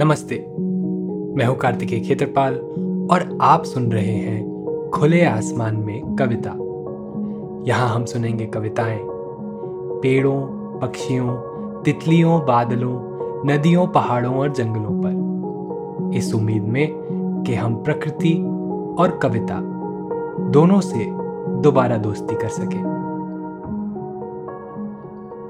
नमस्ते। मैं हूँ कार्तिकेय खेत्रपाल और आप सुन रहे हैं खुले आसमान में कविता। यहाँ हम सुनेंगे कविताएँ। पेड़ों, पक्षियों, तितलियों, बादलों, नदियों, पहाड़ों और जंगलों पर। इस उम्मीद में कि हम प्रकृति और कविता दोनों से दोबारा दोस्ती कर सके।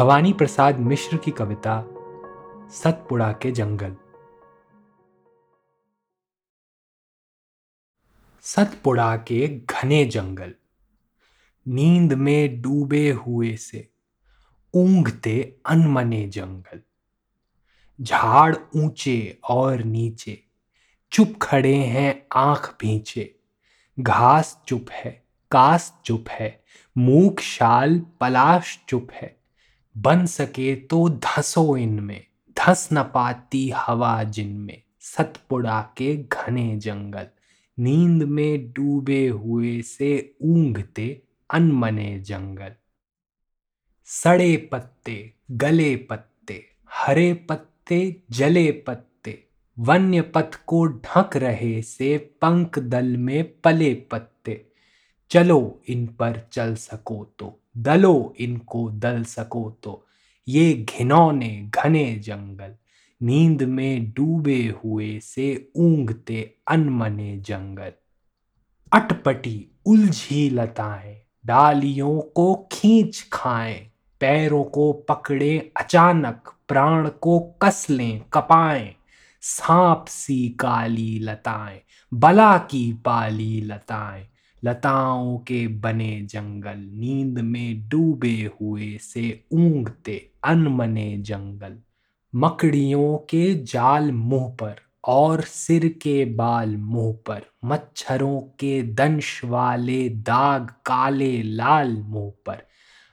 भवानी प्रसाद मिश्र की कविता, सतपुड़ा के जंगल। सतपुड़ा के घने जंगल। नींद में डूबे हुए से ऊंघते अनमने जंगल। झाड़ ऊँचे और नीचे, चुप खड़े हैं आँख भींचे। घास चुप है, कास चुप है, मूक शाल पलाश चुप है। बन सके तो धसो इनमें, धस न पाती हवा जिनमें। सतपुड़ा के घने जंगल। नींद में डूबे हुए से ऊंघते अनमने जंगल। सड़े पत्ते, गले पत्ते, हरे पत्ते, जले पत्ते, वन्य पथ को ढक रहे से पंख दल में पले पत्ते। चलो इन पर चल सको तो दलो इनको दल सको तो ये घिनौने घने जंगल। नींद में डूबे हुए से ऊंघते अनमने जंगल। अटपटी उलझी लताएँ, डालियों को खींच खाएँ, पैरों को पकड़े, अचानक प्राण को कस लें कपाएँ, सांप सी काली लताएँ, बला की पाली लताएँ, लताओं के बने जंगल, नींद में डूबे हुए से ऊंघते अनमने जंगल। मकड़ियों के जाल मुँह पर और सिर के बाल मुँह पर, मच्छरों के दंश वाले दाग काले लाल मुँह पर।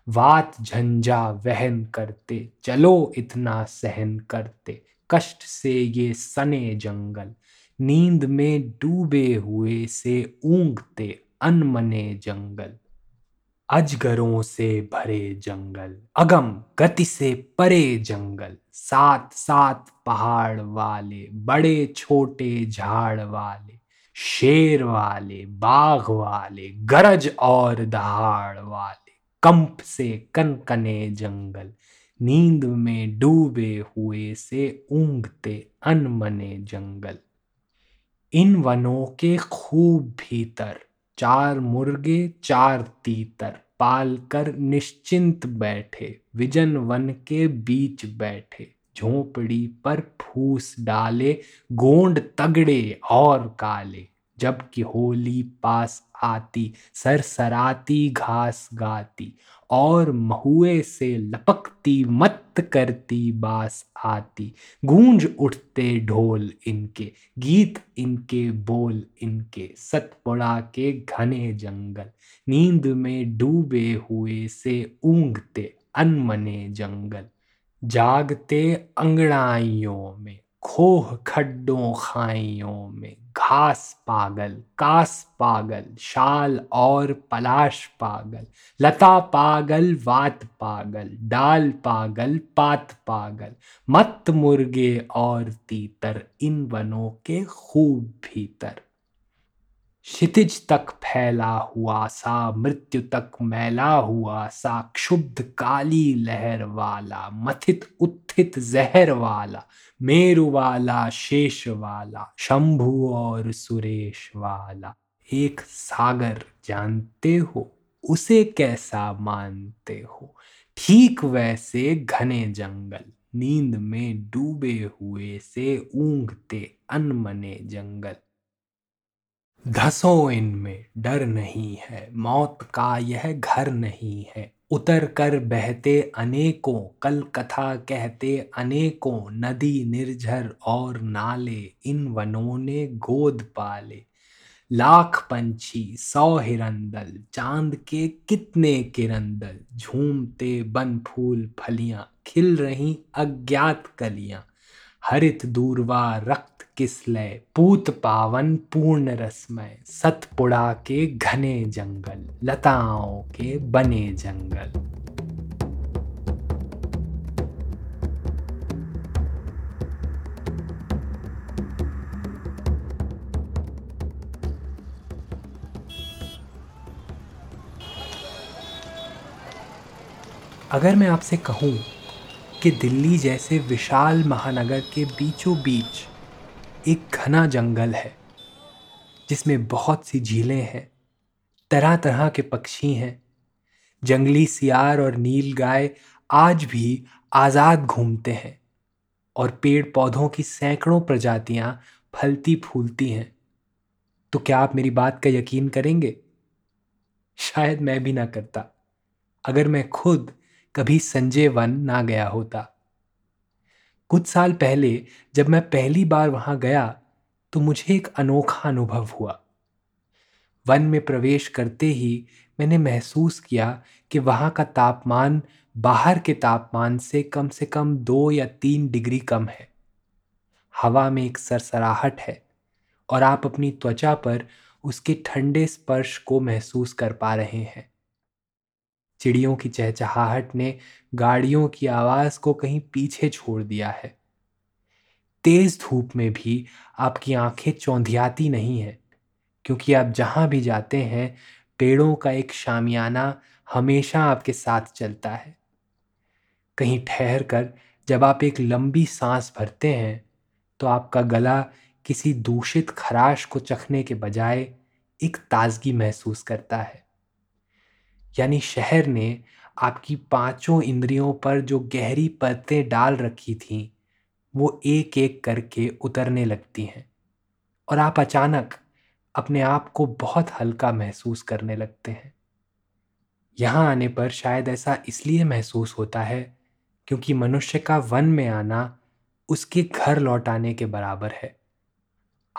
वात झंझा वहन करते, चलो इतना सहन करते, कष्ट से ये सने जंगल। नींद में डूबे हुए से ऊंघते, अनमने जंगल। अजगरों से भरे जंगल, अगम गति से परे जंगल साथ सात पहाड़ वाले, बड़े छोटे झाड़ वाले, शेर वाले, बाघ वाले, गरज और दहाड़ वाले, कंप से कनकने जंगल, नींद में डूबे हुए से ऊंघते अनमने जंगल। इन वनों के खूब भीतर चार मुर्गे, चार तीतर पाल कर निश्चिंत बैठे, विजन वन के बीच बैठे, झोपड़ी पर फूस डाले, गोंड तगड़े और काले, जबकि होली पास आती, सरसराती घास गाती, और महुए से लपकती मत करती बास आती। गूंज उठते ढोल इनके, गीत इनके, बोल इनके। सतपुड़ा के घने जंगल, नींद में डूबे हुए से ऊंघते अनमने जंगल। जागते अंगड़ाइयों में, खोह खड्डों खाइयों में घास पागल, कास पागल, शाल और पलाश पागल, लता पागल, वात पागल, डाल पागल, पात पागल मत मुर्गे और तीतर, इन वनों के खूब भीतर। क्षितिज तक फैला हुआ सा, मृत्यु तक मैला हुआ सा, क्षुब्ध काली लहर वाला, मथित उत्थित जहर वाला मेरु वाला शेष वाला शंभु और सुरेश वाला एक सागर जानते हो, उसे कैसा मानते हो? ठीक वैसे घने जंगल, नींद में डूबे हुए से ऊंघते अनमने जंगल। धसो इनमें, डर नहीं है, मौत का यह घर नहीं है। उतर कर बहते अनेकों कल कथा कहते अनेकों, नदी निर्झर और नाले इन वनों ने गोद पाले। लाख पंछी, सौ हिरंदल, चाँद के कितने किरंदल, झूमते बन फूल फलियाँ, खिल रही अज्ञात कलियाँ। हरित दूरवा रक्त किसलय पूत पावन पूर्ण रसमय सतपुड़ा के घने जंगल। लताओं के बने जंगल। अगर मैं आपसे कहूँ कि दिल्ली जैसे विशाल महानगर के बीचों बीच एक घना जंगल है, जिसमें बहुत सी झीलें हैं तरह तरह के पक्षी हैं। जंगली सियार और नील गाय आज भी आज़ाद घूमते हैं और पेड़ पौधों की सैकड़ों प्रजातियाँ फलती फूलती हैं। तो क्या आप मेरी बात का यकीन करेंगे? शायद मैं भी ना करता। अगर मैं खुद कभी संजय वन ना गया होता। कुछ साल पहले जब मैं पहली बार वहाँ गया तो मुझे एक अनोखा अनुभव हुआ। वन में प्रवेश करते ही मैंने महसूस किया कि वहाँ का तापमान, बाहर के तापमान से कम से कम दो या तीन डिग्री कम है। हवा में एक सरसराहट है और आप अपनी त्वचा पर उसके ठंडे स्पर्श को महसूस कर पा रहे हैं। चिड़ियों की चहचहाहट ने गाड़ियों की आवाज़ को कहीं पीछे छोड़ दिया है। तेज धूप में भी आपकी आँखें चौंधियाती नहीं है, क्योंकि आप जहाँ भी जाते हैं, पेड़ों का एक शामियाना हमेशा आपके साथ चलता है। कहीं ठहर कर जब आप एक लंबी सांस भरते हैं तो आपका गला किसी दूषित खराश को चखने के बजाय एक ताजगी महसूस करता है। यानी शहर ने आपकी पाँचों इंद्रियों पर जो गहरी परतें डाल रखी थीं, वो एक एक करके उतरने लगती हैं। और आप अचानक अपने आप को बहुत हल्का महसूस करने लगते हैं। यहाँ आने पर शायद ऐसा इसलिए महसूस होता है क्योंकि मनुष्य का वन में आना उसके घर लौटाने के बराबर है।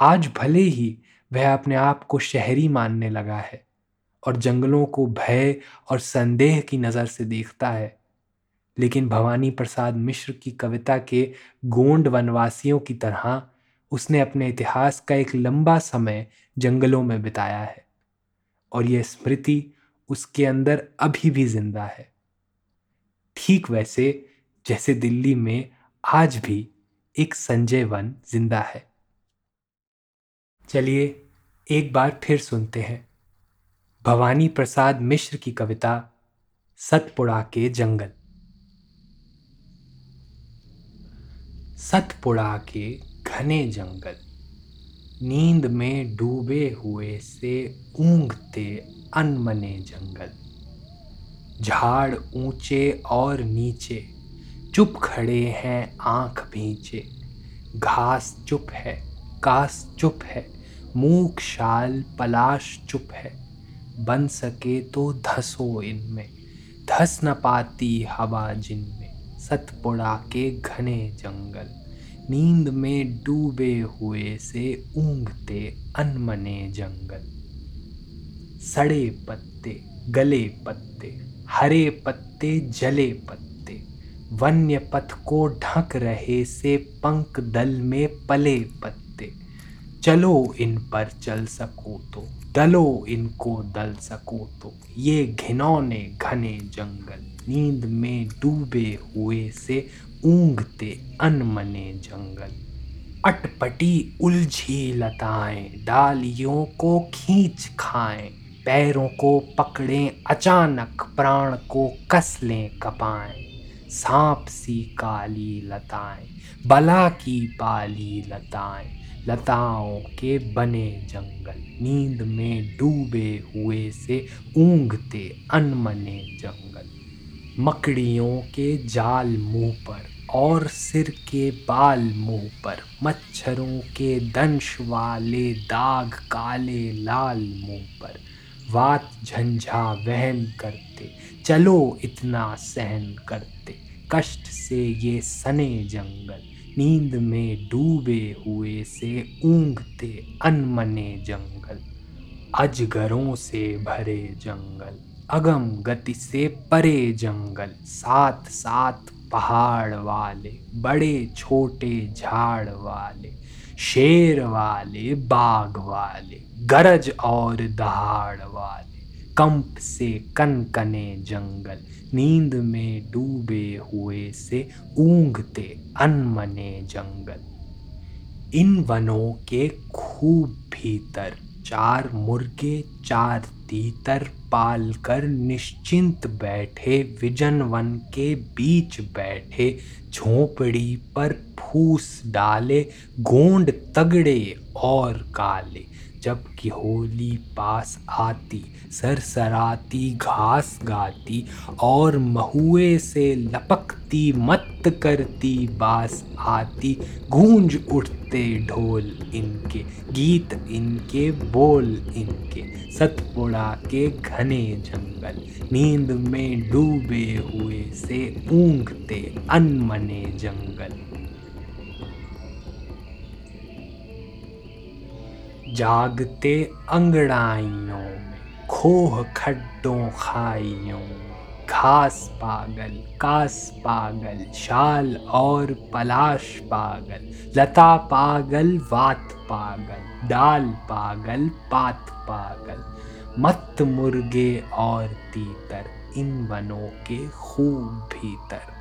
आज भले ही वह अपने आप को शहरी मानने लगा है और जंगलों को भय और संदेह की नज़र से देखता है। लेकिन भवानी प्रसाद मिश्र की कविता के गोंड वनवासियों की तरह उसने अपने इतिहास का एक लंबा समय जंगलों में बिताया है और यह स्मृति उसके अंदर अभी भी ज़िंदा है। ठीक वैसे जैसे दिल्ली में आज भी एक संजय वन ज़िंदा है। चलिए एक बार फिर सुनते हैं। भवानी प्रसाद मिश्र की कविता, सतपुड़ा के जंगल। सतपुड़ा के घने जंगल, नींद में डूबे हुए से ऊंघते अनमने जंगल। झाड़ ऊँचे और नीचे, चुप खड़े हैं आँख भींचे। घास चुप है, कास चुप है मूक शाल पलाश चुप है। बन सके तो धसो इनमें। धस न पाती हवा जिनमें सतपुड़ा के घने जंगल। नींद में डूबे हुए से ऊंघते अनमने जंगल। सड़े पत्ते, गले पत्ते, हरे पत्ते, जले पत्ते। वन्य पथ को ढक रहे से पंख दल में पले पत्ते। चलो इन पर चल सको तो। दलो इनको दल सको तो ये घिनौने घने जंगल, नींद में डूबे हुए से ऊंघते अनमने जंगल। अटपटी उलझी लताएँ, डालियों को खींच खाएँ, पैरों को पकड़ें, अचानक प्राण को कस लें, कपाएँ। सांप सी काली लताएँ, बला की पाली लताएँ। लताओं के बने जंगल, नींद में डूबे हुए से ऊंघते अनमने जंगल। मकड़ियों के जाल मुँह पर और सिर के बाल मुँह पर, मच्छरों के दंश वाले दाग काले लाल मुँह पर। वात झंझा वहन करते, चलो इतना सहन करते, कष्ट से ये सने जंगल। नींद में डूबे हुए से ऊंघते अनमने जंगल, अजगरों से भरे जंगल, अगम गति से परे जंगल साथ साथ पहाड़ वाले, बड़े छोटे झाड़ वाले, शेर वाले, बाघ वाले, गरज और दहाड़ वाले। कंप से कनकने जंगल, नींद में डूबे हुए से ऊंघते अनमने जंगल। इन वनों के खूब भीतर चार मुर्गे, चार तीतर पाल कर निश्चिंत बैठे विजन वन के बीच बैठे, झोपड़ी पर फूस डाले, गोंड तगड़े और काले। जबकि होली पास आती, सरसराती, घास गाती और महुए से लपकती मत करती, बास आती। गूंज उठते ढोल इनके, गीत इनके, बोल इनके। सतपुड़ा के घने जंगल, नींद में डूबे हुए से ऊंघते अनमने जंगल। जागते अंगड़ाइयों खोह खड्डों खाइयों घास पागल, कास पागल, शाल और पलाश पागल, लता पागल, वात पागल डाल पागल, पात पागल। मत मुर्गे और तीतर, इन वनों के खूब भीतर।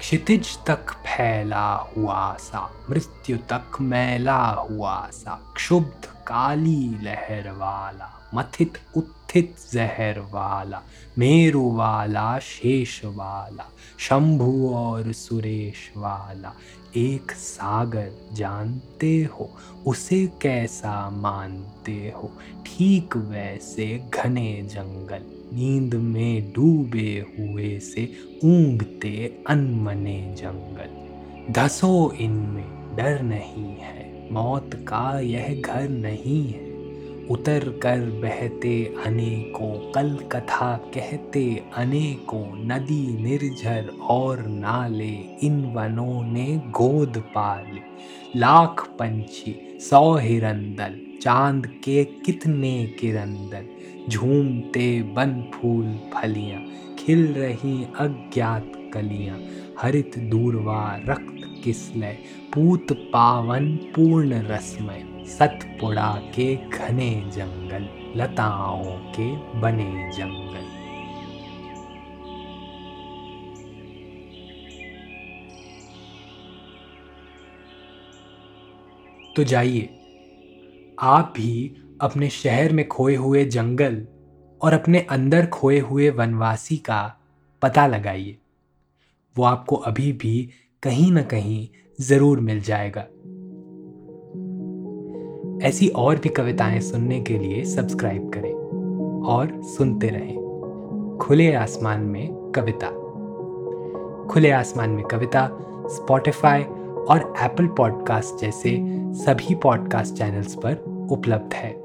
क्षितिज तक फैला हुआ सा मृत्यु तक मैला हुआ सा, क्षुब्ध काली लहर वाला, मथित उत्थित जहर वाला, मेरु वाला, शेष वाला, शंभु और सुरेश वाला। एक सागर जानते हो, उसे कैसा मानते हो? ठीक वैसे घने जंगल नींद में डूबे हुए से ऊंगते अनमने जंगल। धसो इनमें डर नहीं है, मौत का यह घर नहीं है। उतर कर बहते अनेकों कल कथा कहते, अनेकों नदी निर्झर और नाले, इन वनों ने गोद पाले। लाख पंछी, सौ हिरंदल, चाँद के कितने किरंदल, झूमते बन फूल फलियाँ, खिल रही अज्ञात कलियाँ। हरित दूरवा रक्त किसलय, पूत पावन पूर्ण रसमय। सतपुड़ा के घने जंगल, लताओं के बने जंगल। तो जाइए, आप भी अपने शहर में खोए हुए जंगल और अपने अंदर खोए हुए वनवासी का पता लगाइए। वो आपको अभी भी कहीं ना कहीं ज़रूर मिल जाएगा। ऐसी और भी कविताएँ सुनने के लिए सब्सक्राइब करें और सुनते रहें। खुले आसमान में कविता। खुले आसमान में कविता स्पॉटिफाई और एप्पल पॉडकास्ट जैसे सभी पॉडकास्ट चैनल्स पर उपलब्ध है।